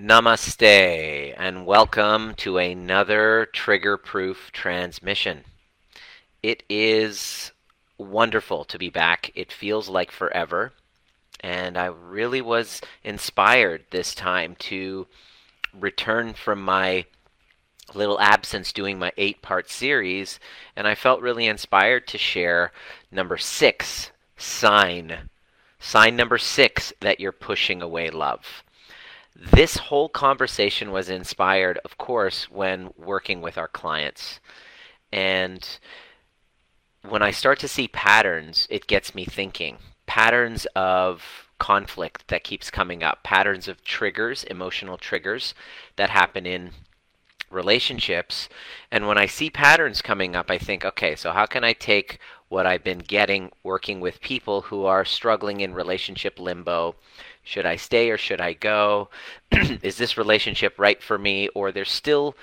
Namaste, and welcome to another trigger proof transmission. It is wonderful to be back. It feels like forever, and I really was inspired this time to return from my little absence doing my eight part series, and I felt really inspired to share number six sign. Sign number six that you're pushing away love. This whole conversation was inspired, of course, when working with our clients. And when I start to see patterns, it gets me thinking. Patterns of conflict that keeps coming up, patterns of triggers, emotional triggers that happen in relationships. And when I see patterns coming up, I think, okay, so how can I take what I've been getting working with people who are struggling in relationship limbo should I stay or should I go? Is this relationship right for me? Or they're still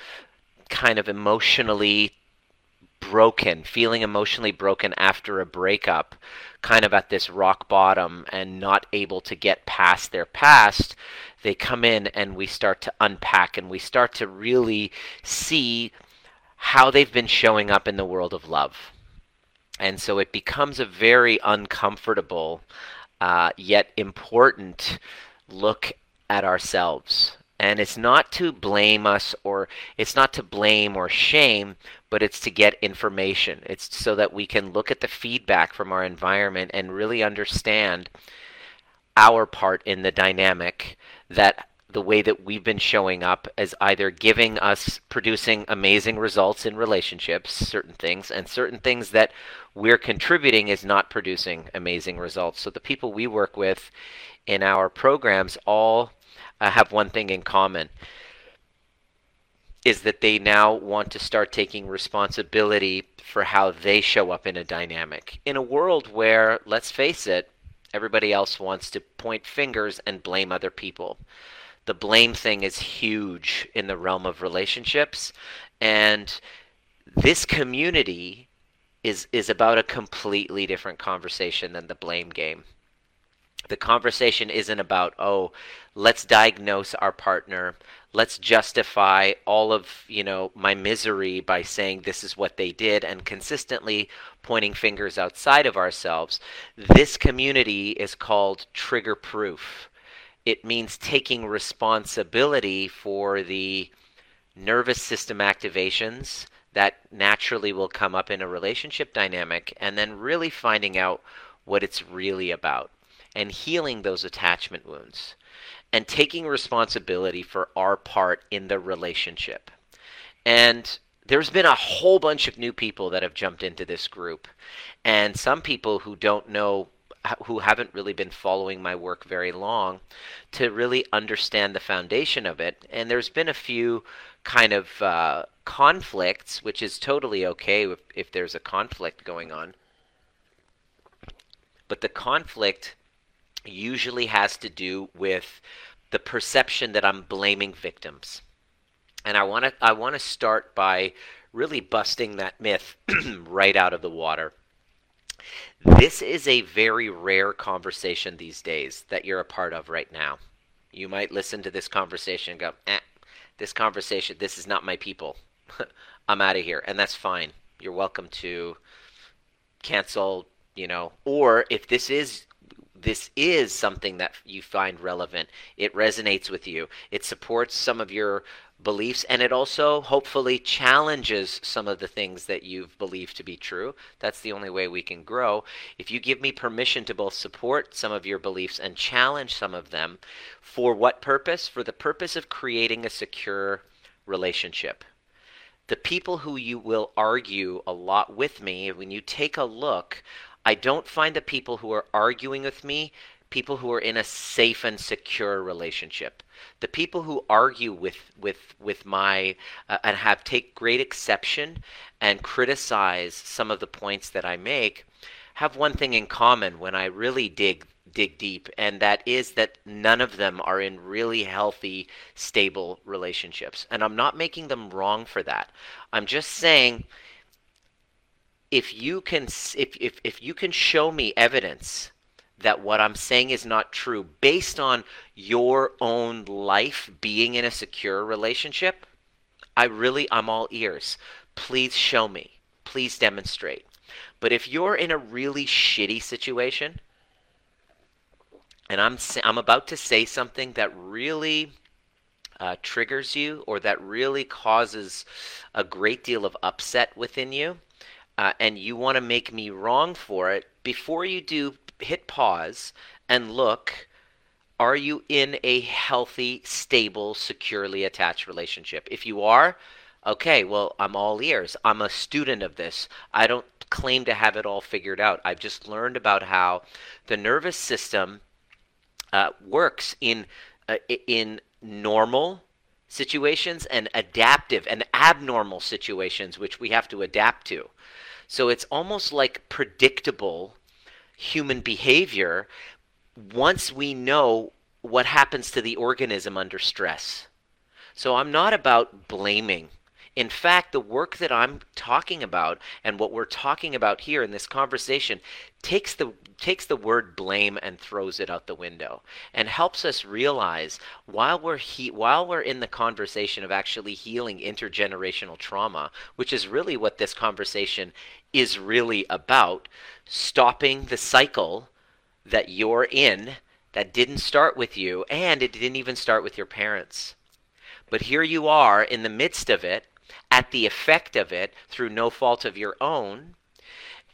kind of emotionally broken, feeling emotionally broken after a breakup, kind of at this rock bottom and not able to get past their past, they come in and we start to unpack and we start to really see how they've been showing up in the world of love. And so it becomes a very uncomfortable uh, yet important look at ourselves. And it's not to blame us or it's not to blame or shame, but it's to get information. It's so that we can look at the feedback from our environment and really understand our part in the dynamic that the way that we've been showing up as either giving us producing amazing results in relationships, certain things, and certain things that we're contributing is not producing amazing results. So the people we work with in our programs all uh, have one thing in common is that they now want to start taking responsibility for how they show up in a dynamic. In a world where, let's face it, everybody else wants to point fingers and blame other people the blame thing is huge in the realm of relationships. And this community is is about a completely different conversation than the blame game. The conversation isn't about oh let's diagnose our partner. Let's justify all of you know my misery by saying this is what they did and consistently pointing fingers outside of ourselves. This community is called trigger proof it means taking responsibility for the nervous system activations that naturally will come up in a relationship dynamic and then really finding out what it's really about and healing those attachment wounds and taking responsibility for our part in the relationship. And there's been a whole bunch of new people that have jumped into this group and some people who don't know who haven't really been following my work very long to really understand the foundation of it. And there's been a few kind of uh, conflicts, which is totally okay if, if there's a conflict going on. But the conflict usually has to do with the perception that I'm blaming victims. And I want to I want to start by really busting that myth right out of the water. This is a very rare conversation these days that you're a part of right now. You might listen to this conversation and go, eh, this conversation, this is not my people. I'm out of here. And that's fine. You're welcome to cancel, you know, or if this is this is something that you find relevant. It resonates with you. It supports some of your beliefs and it also hopefully challenges some of the things that you've believed to be true. That's the only way we can grow. If you give me permission to both support some of your beliefs and challenge some of them, for what purpose? For the purpose of creating a secure relationship. The people who you will argue a lot with me, when you take a look, I don't find the people who are arguing with me people who are in a safe and secure relationship. The people who argue with with with my uh, and have take great exception and criticize some of the points that I make have one thing in common when I really dig dig deep and that is that none of them are in really healthy stable relationships and I'm not making them wrong for that. I'm just saying if you can if if, if you can show me evidence that what I'm saying is not true based on your own life being in a secure relationship, I really, I'm all ears. Please show me. Please demonstrate. But if you're in a really shitty situation, and I'm I'm about to say something that really uh, triggers you or that really causes a great deal of upset within you, uh, and you want to make me wrong for it, before you do, hit pause and look. Are you in a healthy, stable, securely attached relationship? If you are, okay, well, I'm all ears. I'm a student of this. I don't claim to have it all figured out. I've just learned about how the nervous system uh, works in uh, in normal situations and adaptive and abnormal situations, which we have to adapt to. So it's almost like predictable human behavior once we know what happens to the organism under stress. So I'm not about blaming in fact, the work that I'm talking about and what we're talking about here in this conversation takes the takes the word blame and throws it out the window and helps us realize while we're he, while we're in the conversation of actually healing intergenerational trauma, which is really what this conversation is really about, stopping the cycle that you're in that didn't start with you and it didn't even start with your parents. But here you are in the midst of it at the effect of it through no fault of your own.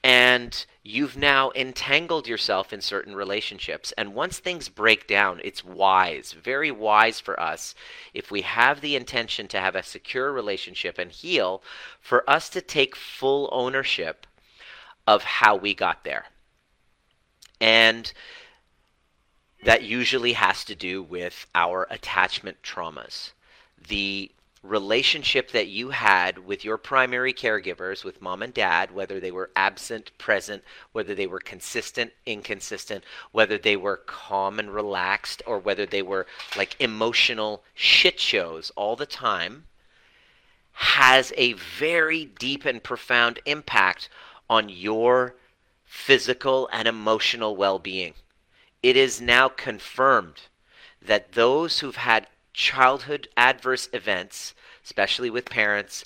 And you've now entangled yourself in certain relationships. And once things break down, it's wise, very wise for us, if we have the intention to have a secure relationship and heal, for us to take full ownership of how we got there. And that usually has to do with our attachment traumas. The relationship that you had with your primary caregivers, with mom and dad, whether they were absent, present, whether they were consistent, inconsistent, whether they were calm and relaxed, or whether they were like emotional shit shows all the time, has a very deep and profound impact on your physical and emotional well being. It is now confirmed that those who've had childhood adverse events, especially with parents,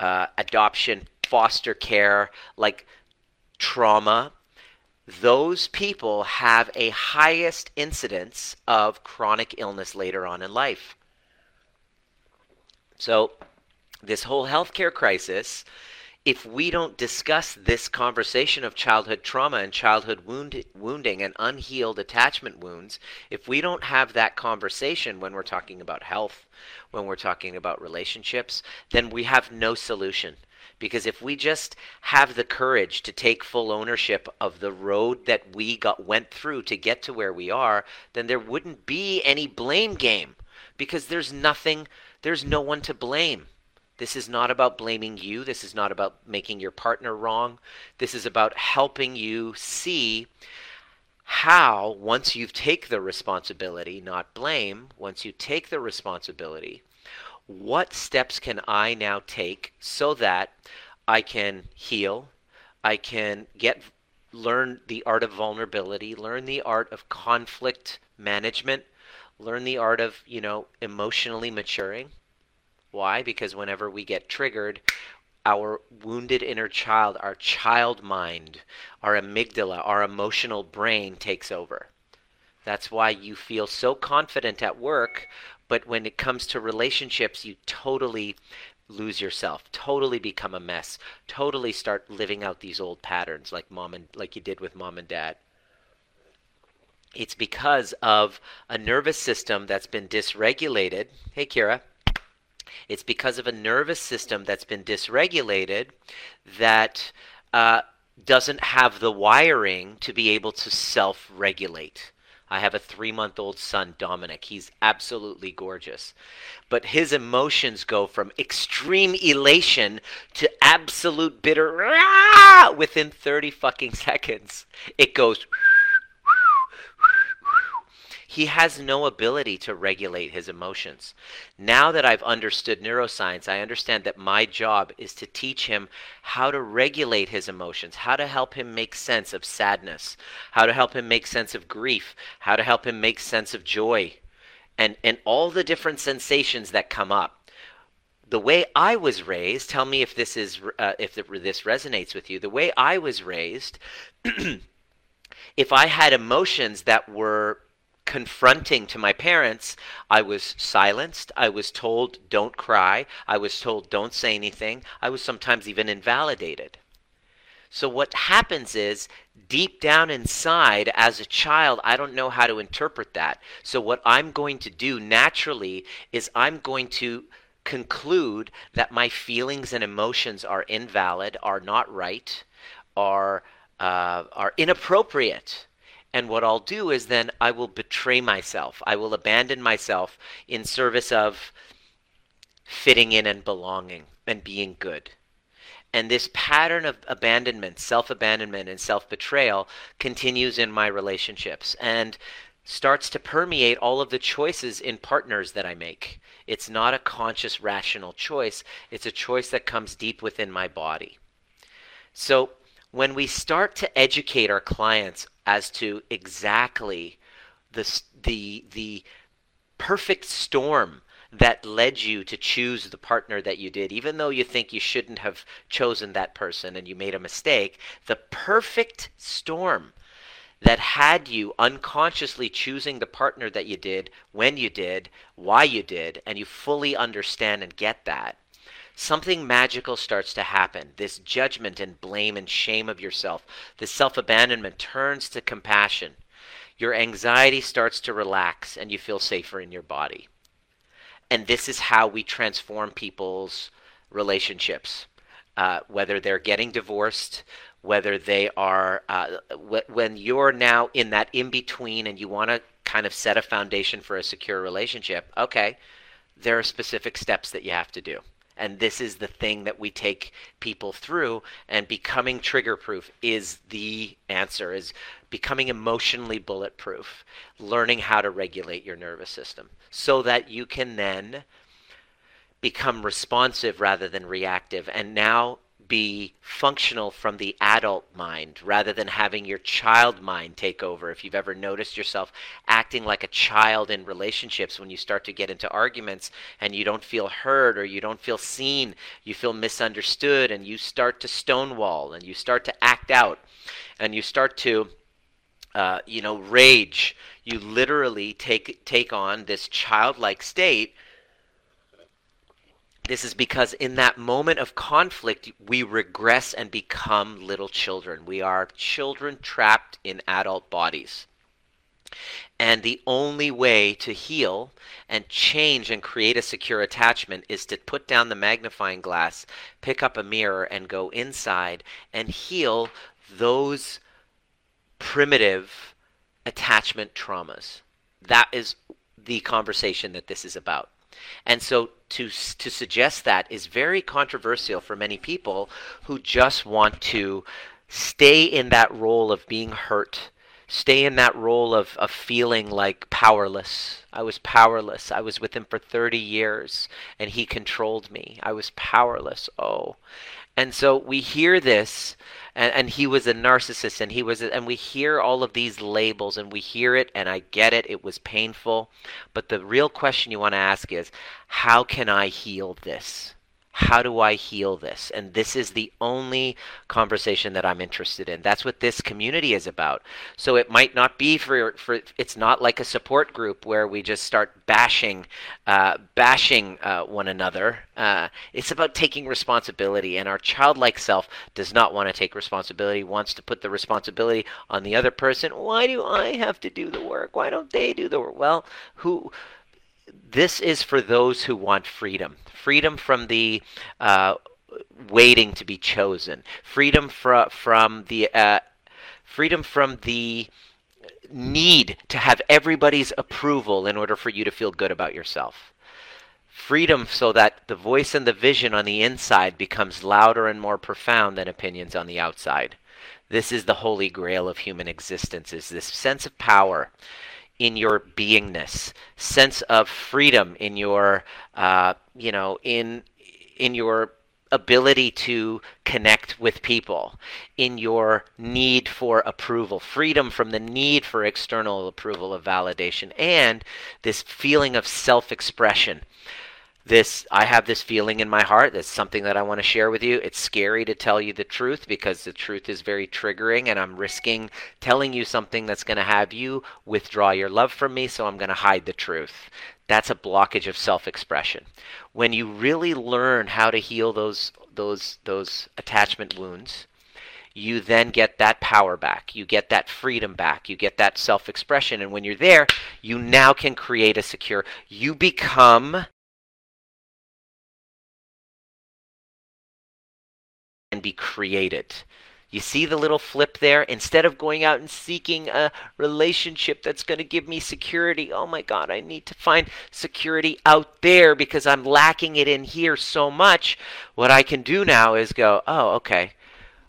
uh, adoption, foster care, like trauma, those people have a highest incidence of chronic illness later on in life. So, this whole healthcare crisis if we don't discuss this conversation of childhood trauma and childhood wound, wounding and unhealed attachment wounds, if we don't have that conversation when we're talking about health, when we're talking about relationships, then we have no solution. Because if we just have the courage to take full ownership of the road that we got went through to get to where we are, then there wouldn't be any blame game because there's nothing, there's no one to blame. This is not about blaming you. This is not about making your partner wrong. This is about helping you see how, once you take the responsibility, not blame, once you take the responsibility, what steps can I now take so that I can heal, I can get learn the art of vulnerability, learn the art of conflict management, learn the art of, you know, emotionally maturing why? Because whenever we get triggered, our wounded inner child, our child mind, our amygdala, our emotional brain takes over. That's why you feel so confident at work, but when it comes to relationships, you totally lose yourself, totally become a mess, totally start living out these old patterns like mom and like you did with mom and dad. It's because of a nervous system that's been dysregulated. Hey Kira, it's because of a nervous system that's been dysregulated that uh, doesn't have the wiring to be able to self regulate. I have a three month old son, Dominic. He's absolutely gorgeous. But his emotions go from extreme elation to absolute bitter within 30 fucking seconds. It goes he has no ability to regulate his emotions. Now that I've understood neuroscience, I understand that my job is to teach him how to regulate his emotions, how to help him make sense of sadness, how to help him make sense of grief, how to help him make sense of joy, and, and all the different sensations that come up the way I was raised, tell me if this is uh, if this resonates with you. The way I was raised, if I had emotions that were confronting to my parents, I was silenced. I was told, don't cry. I was told, don't say anything. I was sometimes even invalidated. So, what happens is, deep down inside, as a child, I don't know how to interpret that. So, what I'm going to do naturally is I'm going to conclude that my feelings and emotions are invalid, are not right, are, uh, are inappropriate. And what I'll do is then I will betray myself. I will abandon myself in service of fitting in and belonging and being good. And this pattern of abandonment, self abandonment, and self betrayal continues in my relationships and starts to permeate all of the choices in partners that I make. It's not a conscious, rational choice, it's a choice that comes deep within my body. So, when we start to educate our clients as to exactly the, the, the perfect storm that led you to choose the partner that you did, even though you think you shouldn't have chosen that person and you made a mistake, the perfect storm that had you unconsciously choosing the partner that you did, when you did, why you did, and you fully understand and get that, something magical starts to happen. This judgment and blame and shame of yourself, this self abandonment turns to compassion. Your anxiety starts to relax and you feel safer in your body. And this is how we transform people's relationships. Uh, whether they're getting divorced, whether they are uh, when you're now in that in between and you want to kind of set a foundation for a secure relationship okay there are specific steps that you have to do and this is the thing that we take people through and becoming trigger proof is the answer is becoming emotionally bulletproof learning how to regulate your nervous system so that you can then become responsive rather than reactive. And now be functional from the adult mind rather than having your child mind take over. If you've ever noticed yourself acting like a child in relationships when you start to get into arguments and you don't feel heard or you don't feel seen, you feel misunderstood, and you start to stonewall and you start to act out and you start to. Uh, you know, rage. You literally take take on this childlike state this is because in that moment of conflict, we regress and become little children. We are children trapped in adult bodies. And the only way to heal and change and create a secure attachment is to put down the magnifying glass, pick up a mirror, and go inside and heal those primitive attachment traumas. That is the conversation that this is about. And so to to suggest that is very controversial for many people who just want to stay in that role of being hurt stay in that role of, of feeling like powerless. I was powerless. I was with him for 30 years and he controlled me. I was powerless. Oh. And so we hear this and, and he was a narcissist and he was and we hear all of these labels and we hear it and I get it it was painful. But the real question you want to ask is how can I heal this how do I heal this? And this is the only conversation that I'm interested in. That's what this community is about. So it might not be for for it's not like a support group where we just start bashing uh, bashing uh, one another. Uh, it's about taking responsibility, and our childlike self does not want to take responsibility. Wants to put the responsibility on the other person. Why do I have to do the work? Why don't they do the work? Well, who this is for those who want freedom. Freedom from the uh, waiting to be chosen. Freedom from from the uh, freedom from the need to have everybody's approval in order for you to feel good about yourself. Freedom so that the voice and the vision on the inside becomes louder and more profound than opinions on the outside. This is the holy grail of human existence is this sense of power in your beingness, sense of freedom in your, uh, you know, in in your ability to connect with people, in your need for approval, freedom from the need for external approval of validation, and this feeling of self expression this I have this feeling in my heart that's something that I want to share with you. It's scary to tell you the truth because the truth is very triggering and I'm risking telling you something that's going to have you withdraw your love from me, so I'm going to hide the truth. That's a blockage of self-expression. When you really learn how to heal those those those attachment wounds, you then get that power back. You get that freedom back. You get that self expression. And when you're there, you now can create a secure, you become be created. You see the little flip there? Instead of going out and seeking a relationship that's going to give me security, oh my God, I need to find security out there because I'm lacking it in here so much. What I can do now is go, oh, okay.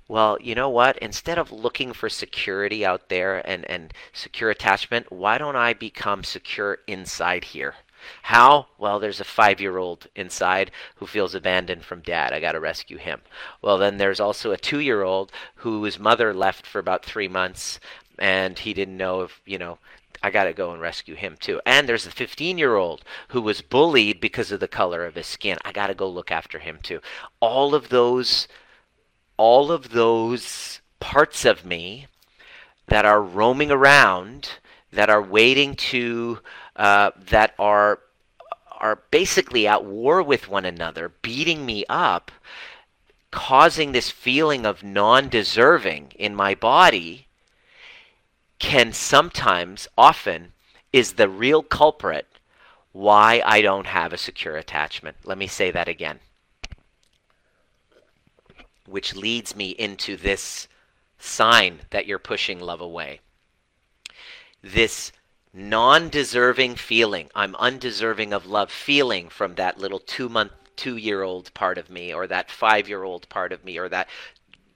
Well, you know what? Instead of looking for security out there and, and secure attachment, why don't I become secure inside here? How? Well, there's a five year old inside who feels abandoned from dad. I got to rescue him. Well, then there's also a two year old whose mother left for about three months and he didn't know if, you know, I got to go and rescue him too. And there's a 15 year old who was bullied because of the color of his skin. I got to go look after him too. All of those, all of those parts of me that are roaming around, that are waiting to uh, that are are basically at war with one another, beating me up, causing this feeling of non-deserving in my body, can sometimes, often, is the real culprit why I don't have a secure attachment. Let me say that again. Which leads me into this sign that you're pushing love away. This non deserving feeling, I'm undeserving of love feeling from that little two month, two year old part of me, or that five year old part of me, or that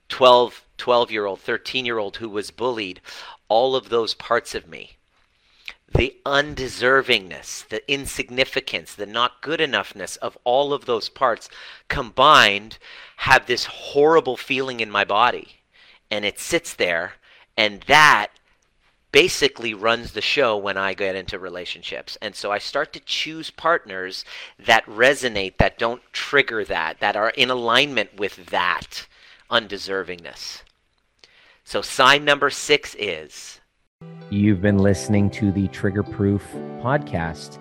12, 12 year old, 13 year old who was bullied, all of those parts of me. The undeservingness, the insignificance, the not good enoughness of all of those parts combined have this horrible feeling in my body. And it sits there, and that basically runs the show when I get into relationships. And so I start to choose partners that resonate, that don't trigger that, that are in alignment with that undeservingness. So sign number six is. You've been listening to the Trigger Proof podcast,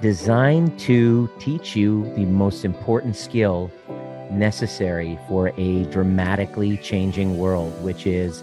designed to teach you the most important skill necessary for a dramatically changing world, which is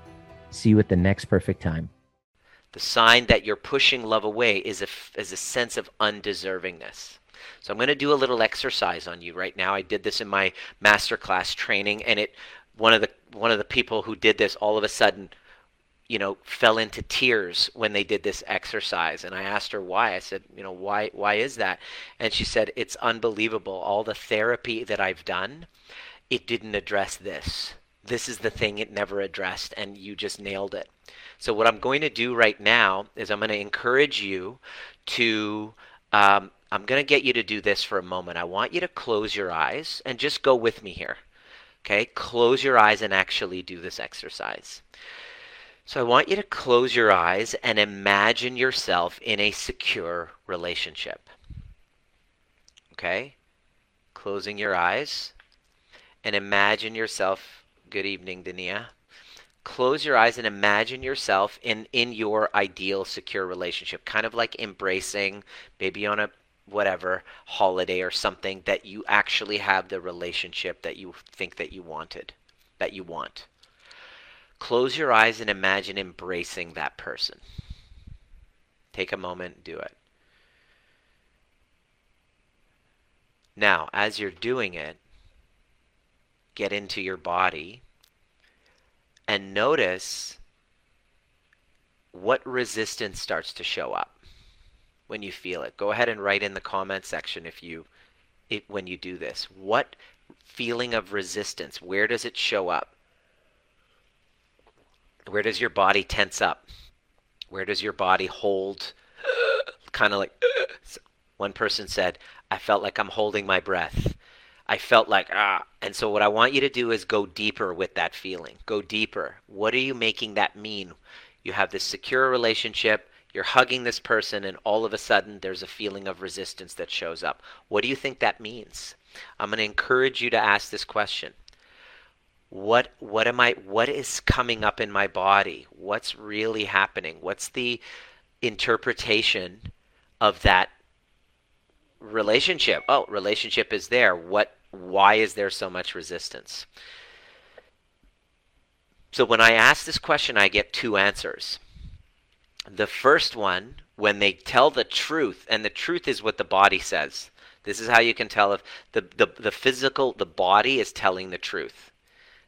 See you at the next perfect time. The sign that you're pushing love away is a, is a sense of undeservingness. So I'm going to do a little exercise on you right now. I did this in my masterclass training, and it one of the one of the people who did this all of a sudden, you know, fell into tears when they did this exercise. And I asked her why. I said, you know, why why is that? And she said, it's unbelievable. All the therapy that I've done, it didn't address this this is the thing it never addressed and you just nailed it. So what I'm going to do right now is I'm going to encourage you to um, I'm going to get you to do this for a moment. I want you to close your eyes and just go with me here. Okay? Close your eyes and actually do this exercise. So I want you to close your eyes and imagine yourself in a secure relationship. Okay? Closing your eyes and imagine yourself. Good evening, Dania. Close your eyes and imagine yourself in, in your ideal secure relationship, kind of like embracing, maybe on a whatever holiday or something that you actually have the relationship that you think that you wanted, that you want. Close your eyes and imagine embracing that person. Take a moment, do it. Now, as you're doing it, get into your body and notice what resistance starts to show up when you feel it. Go ahead and write in the comment section if you it, when you do this. What feeling of resistance, where does it show up? Where does your body tense up? Where does your body hold kind of like one person said, I felt like I'm holding my breath. I felt like ah and so what I want you to do is go deeper with that feeling. Go deeper. What are you making that mean? You have this secure relationship, you're hugging this person and all of a sudden there's a feeling of resistance that shows up. What do you think that means? I'm going to encourage you to ask this question. What what am I what is coming up in my body? What's really happening? What's the interpretation of that relationship? Oh, relationship is there. What why is there so much resistance? So when I ask this question I get two answers. The first one, when they tell the truth, and the truth is what the body says. This is how you can tell if the, the, the physical, the body is telling the truth.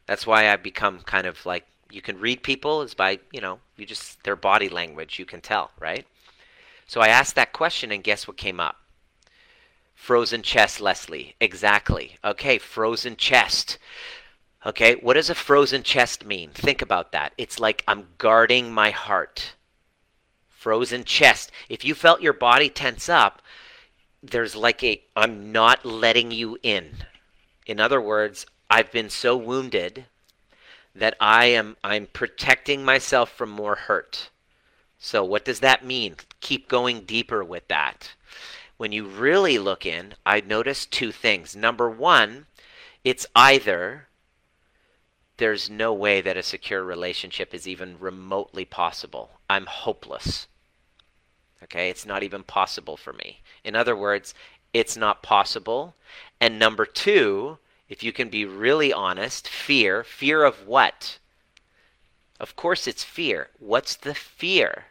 That's why I become kind of like, you can read people is by, you know, you just, their body language, you can tell, right? So I asked that question, and guess what came up? Frozen chest, Leslie. Exactly. Okay, frozen chest. Okay, what does a frozen chest mean? Think about that. It's like I'm guarding my heart frozen chest. If you felt your body tense up, there's like a I'm not letting you in. In other words, I've been so wounded that I am I'm protecting myself from more hurt. So what does that mean? Keep going deeper with that. When you really look in, I notice two things. Number 1, it's either there's no way that a secure relationship is even remotely possible. I'm hopeless. Okay, it's not even possible for me. In other words, it's not possible. And number two, if you can be really honest, fear. Fear of what? Of course, it's fear. What's the fear?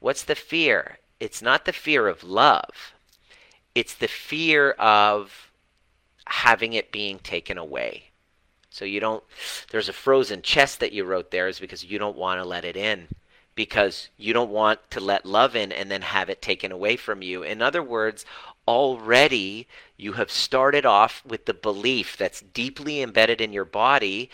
What's the fear? It's not the fear of love, it's the fear of having it being taken away. So you don't, there's a frozen chest that you wrote there is because you don't want to let it in because you don't want to let love in and then have it taken away from you. In other words, already you have started off with the belief that's deeply embedded in your body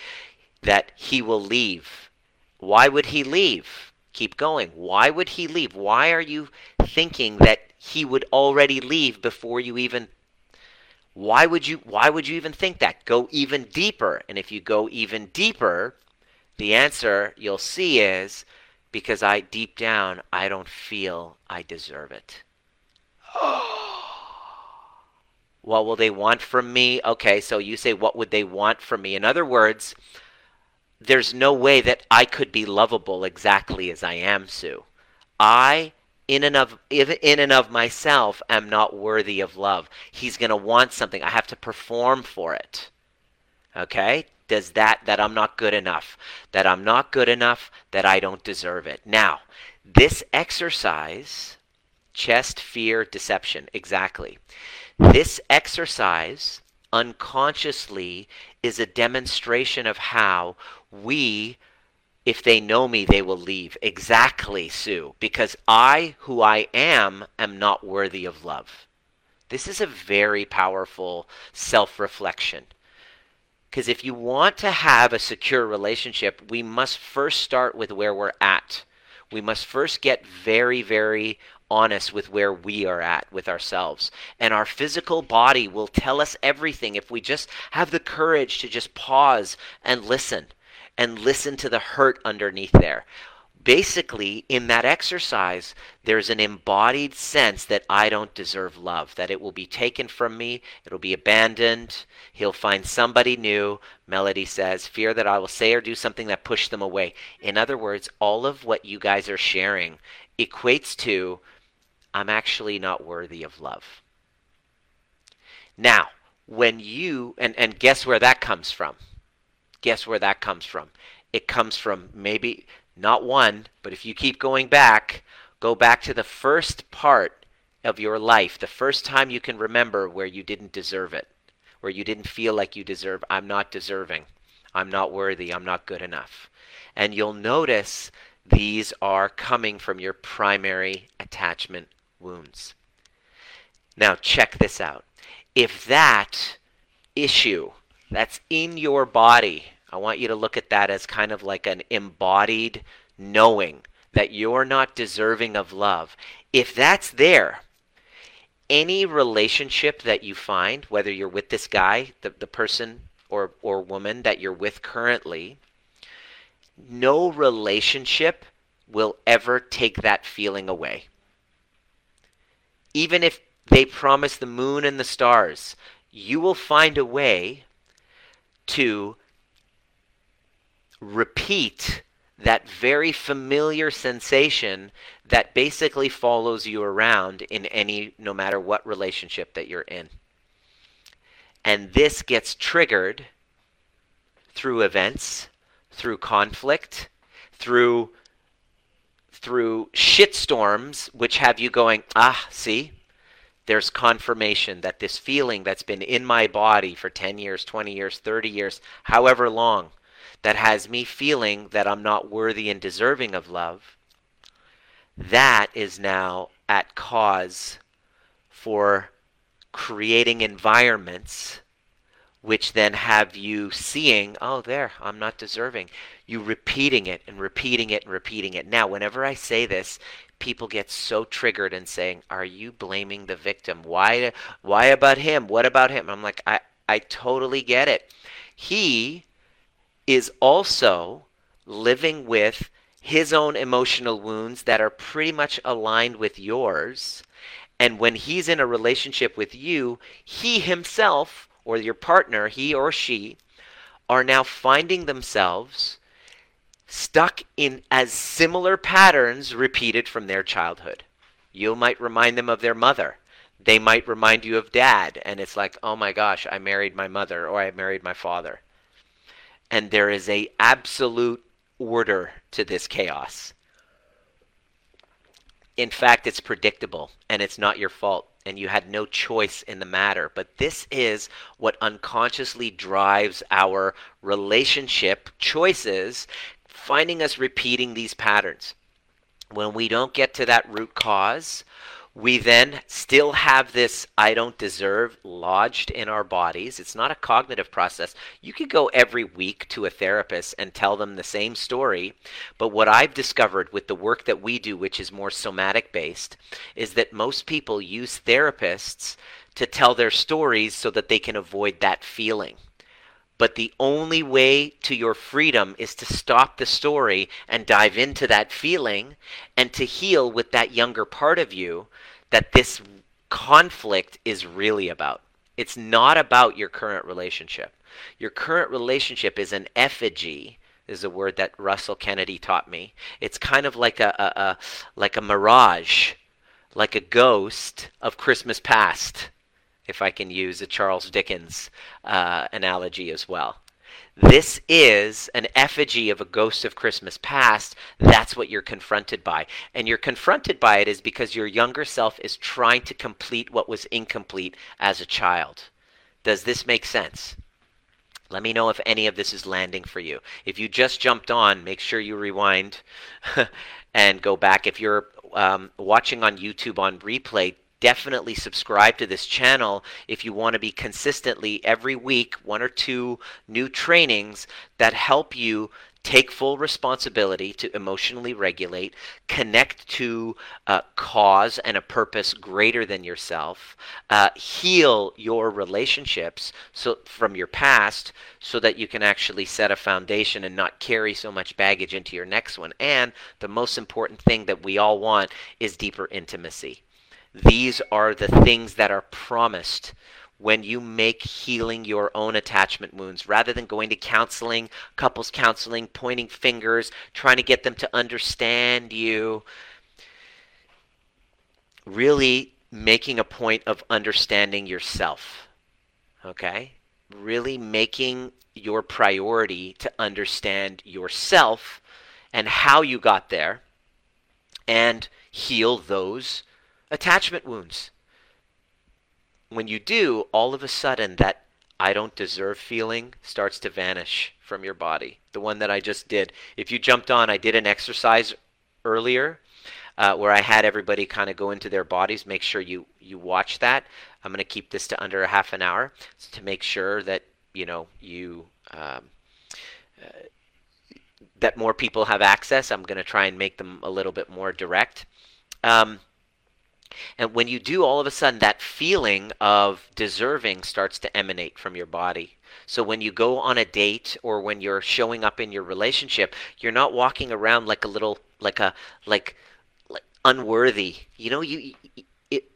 that he will leave. Why would he leave? Keep going. Why would he leave? Why are you thinking that he would already leave before you even why would you why would you even think that? Go even deeper. And if you go even deeper, the answer you'll see is because I deep down I don't feel I deserve it. what will they want from me? Okay, so you say what would they want from me? In other words, there's no way that I could be lovable exactly as I am, Sue. I in and of in and of myself am not worthy of love. He's going to want something. I have to perform for it. Okay? does that that I'm not good enough, that I'm not good enough, that I don't deserve it. Now, this exercise, chest, fear, deception, exactly. This exercise unconsciously is a demonstration of how we if they know me, they will leave. Exactly, Sue, because I, who I am, am not worthy of love. This is a very powerful self reflection. Because if you want to have a secure relationship, we must first start with where we're at. We must first get very, very honest with where we are at with ourselves. And our physical body will tell us everything if we just have the courage to just pause and listen. and listen to the hurt underneath there basically, in that exercise, there's an embodied sense that I don't deserve love, that it will be taken from me, it'll be abandoned, he'll find somebody new. Melody says, fear that I will say or do something that push them away. In other words, all of what you guys are sharing equates to I'm actually not worthy of love. Now, when you, and, and guess where that comes from? Guess where that comes from? It comes from maybe not one, but if you keep going back, go back to the first part of your life, the first time you can remember where you didn't deserve it, where you didn't feel like you deserve, I'm not deserving, I'm not worthy, I'm not good enough. And you'll notice these are coming from your primary attachment wounds. Now, check this out. If that issue that's in your body I want you to look at that as kind of like an embodied knowing that you're not deserving of love. If that's there, any relationship that you find, whether you're with this guy, the, the person or, or woman that you're with currently, no relationship will ever take that feeling away. Even if they promise the moon and the stars, you will find a way to repeat that very familiar sensation that basically follows you around in any no matter what relationship that you're in. And this gets triggered through events, through conflict, through through shitstorms which have you going, "Ah, see? There's confirmation that this feeling that's been in my body for 10 years, 20 years, 30 years, however long, that has me feeling that I'm not worthy and deserving of love, that is now at cause for creating environments which then have you seeing, oh, there, I'm not deserving. You repeating it and repeating it and repeating it. Now, whenever I say this, people get so triggered and saying, "Are you blaming the victim? Why? Why about him? What about him?" I'm like, I, I totally get it. He is also living with his own emotional wounds that are pretty much aligned with yours. And when he's in a relationship with you, he himself, or your partner, he or she, are now finding themselves stuck in as similar patterns repeated from their childhood. You might remind them of their mother. They might remind you of dad. And it's like, oh my gosh, I married my mother or I married my father and there is a absolute order to this chaos. In fact, it's predictable and it's not your fault and you had no choice in the matter. But this is what unconsciously drives our relationship choices, finding us repeating these patterns. When we don't get to that root cause, we then still have this I don't deserve lodged in our bodies. It's not a cognitive process. You could go every week to a therapist and tell them the same story. But what I've discovered with the work that we do, which is more somatic based, is that most people use therapists to tell their stories so that they can avoid that feeling. But the only way to your freedom is to stop the story and dive into that feeling and to heal with that younger part of you that this conflict is really about. It's not about your current relationship. Your current relationship is an effigy is a word that Russell Kennedy taught me. It's kind of like a, a, a like a mirage, like a ghost of Christmas past if I can use a Charles Dickens uh, analogy as well. This is an effigy of a ghost of Christmas past. That's what you're confronted by. And you're confronted by it is because your younger self is trying to complete what was incomplete as a child. Does this make sense? Let me know if any of this is landing for you. If you just jumped on, make sure you rewind and go back. If you're um, watching on YouTube on replay, definitely subscribe to this channel if you want to be consistently every week one or two new trainings that help you take full responsibility to emotionally regulate, connect to a cause and a purpose greater than yourself, uh, heal your relationships so from your past, so that you can actually set a foundation and not carry so much baggage into your next one. And the most important thing that we all want is deeper intimacy. These are the things that are promised when you make healing your own attachment wounds rather than going to counseling, couples counseling, pointing fingers, trying to get them to understand you. Really making a point of understanding yourself. Okay? Really making your priority to understand yourself and how you got there and heal those attachment wounds when you do, all of a sudden that I don't deserve feeling starts to vanish from your body. The one that I just did. If you jumped on, I did an exercise earlier uh, where I had everybody kind of go into their bodies. Make sure you you watch that. I'm going to keep this to under a half an hour to make sure that you know you. Um, uh, that more people have access. I'm going to try and make them a little bit more direct. Um, and when you do, all of a sudden, that feeling of deserving starts to emanate from your body. So when you go on a date or when you're showing up in your relationship, you're not walking around like a little, like a, like, like unworthy. You know, you, it,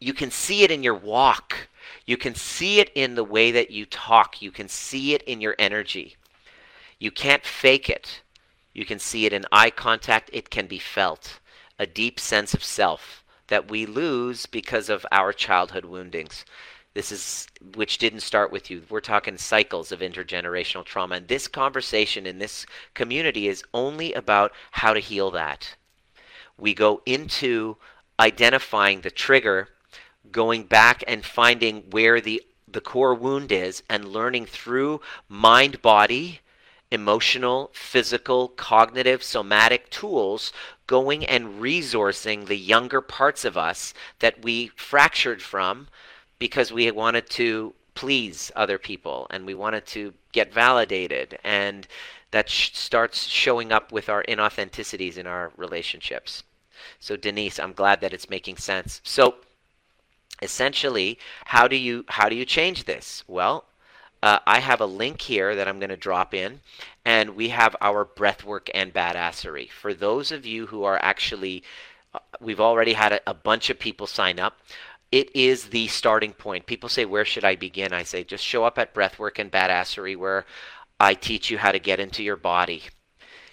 you can see it in your walk. You can see it in the way that you talk. You can see it in your energy. You can't fake it. You can see it in eye contact. It can be felt. A deep sense of self that we lose because of our childhood woundings. This is which didn't start with you. We're talking cycles of intergenerational trauma. And this conversation in this community is only about how to heal that. We go into identifying the trigger, going back and finding where the the core wound is and learning through mind body emotional, physical, cognitive, somatic tools going and resourcing the younger parts of us that we fractured from because we wanted to please other people and we wanted to get validated and that sh- starts showing up with our inauthenticities in our relationships. So Denise, I'm glad that it's making sense. So essentially, how do you how do you change this? Well, uh, I have a link here that I'm going to drop in, and we have our breathwork and badassery. For those of you who are actually, uh, we've already had a, a bunch of people sign up. It is the starting point. People say, Where should I begin? I say, Just show up at breathwork and badassery, where I teach you how to get into your body.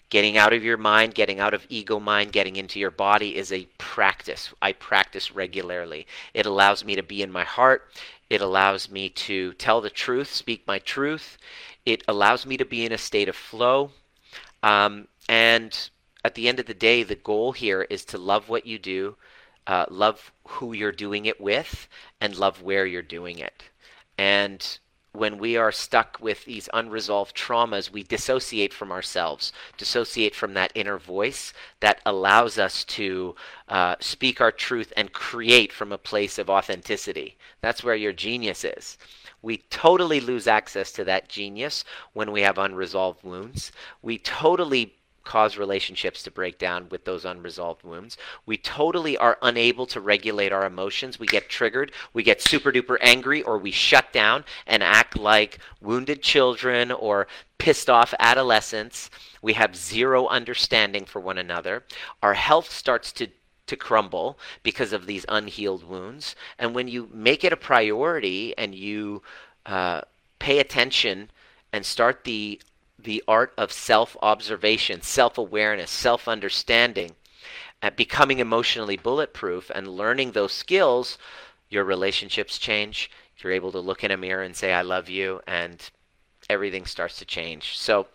Getting out of your mind, getting out of ego mind, getting into your body is a practice. I practice regularly. It allows me to be in my heart. It allows me to tell the truth, speak my truth. It allows me to be in a state of flow. Um, and at the end of the day, the goal here is to love what you do, uh, love who you're doing it with, and love where you're doing it. And when we are stuck with these unresolved traumas, we dissociate from ourselves, dissociate from that inner voice that allows us to uh, speak our truth and create from a place of authenticity. That's where your genius is. We totally lose access to that genius when we have unresolved wounds. We totally cause relationships to break down with those unresolved wounds. We totally are unable to regulate our emotions. We get triggered, we get super duper angry, or we shut down and act like wounded children or pissed off adolescents. We have zero understanding for one another. Our health starts to to crumble because of these unhealed wounds. And when you make it a priority and you uh, pay attention and start the the art of self observation, self awareness, self understanding, at becoming emotionally bulletproof and learning those skills, your relationships change. You're able to look in a mirror and say, I love you, and everything starts to change. So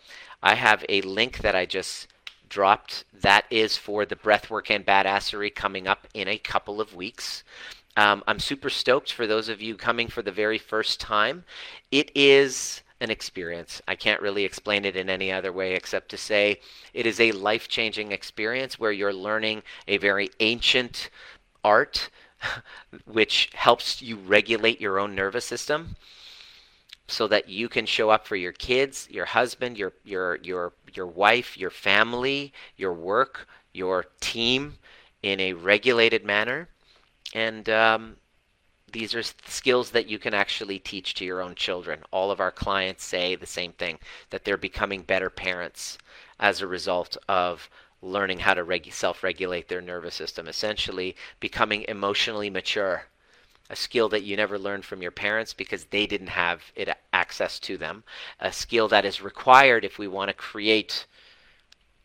I have a link that I just dropped that is for the breathwork and badassery coming up in a couple of weeks. Um, I'm super stoked for those of you coming for the very first time. It is an experience. I can't really explain it in any other way except to say it is a life changing experience where you're learning a very ancient art which helps you regulate your own nervous system so that you can show up for your kids, your husband, your your your your wife, your family, your work, your team in a regulated manner, and um, these are skills that you can actually teach to your own children. All of our clients say the same thing that they're becoming better parents as a result of learning how to reg- self regulate their nervous system, essentially becoming emotionally mature. A skill that you never learned from your parents because they didn't have it access to them. A skill that is required if we want to create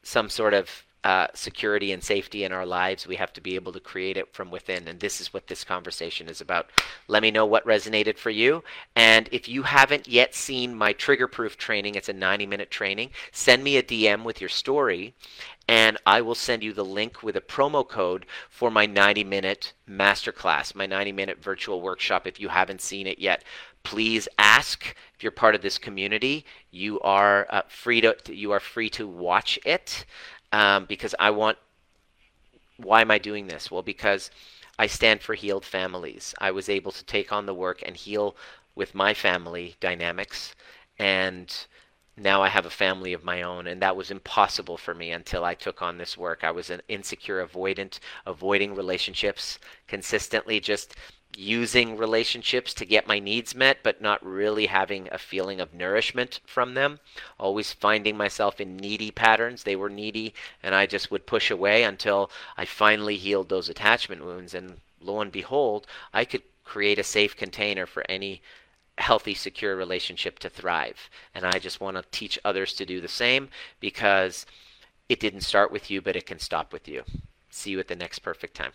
some sort of uh, security and safety in our lives. We have to be able to create it from within. And this is what this conversation is about. Let me know what resonated for you. And if you haven't yet seen my trigger proof training, it's a 90 minute training, send me a DM with your story. And I will send you the link with a promo code for my 90 minute masterclass, my 90 minute virtual workshop. If you haven't seen it yet, please ask if you're part of this community you are uh, free to you are free to watch it um, because I want. Why am I doing this? Well, because I stand for healed families. I was able to take on the work and heal with my family dynamics, and now I have a family of my own, and that was impossible for me until I took on this work. I was an insecure avoidant, avoiding relationships consistently, just using relationships to get my needs met, but not really having a feeling of nourishment from them. Always finding myself in needy patterns. They were needy, and I just would push away until I finally healed those attachment wounds. And lo and behold, I could create a safe container for any healthy, secure relationship to thrive. And I just want to teach others to do the same because it didn't start with you, but it can stop with you. See you at the next perfect time.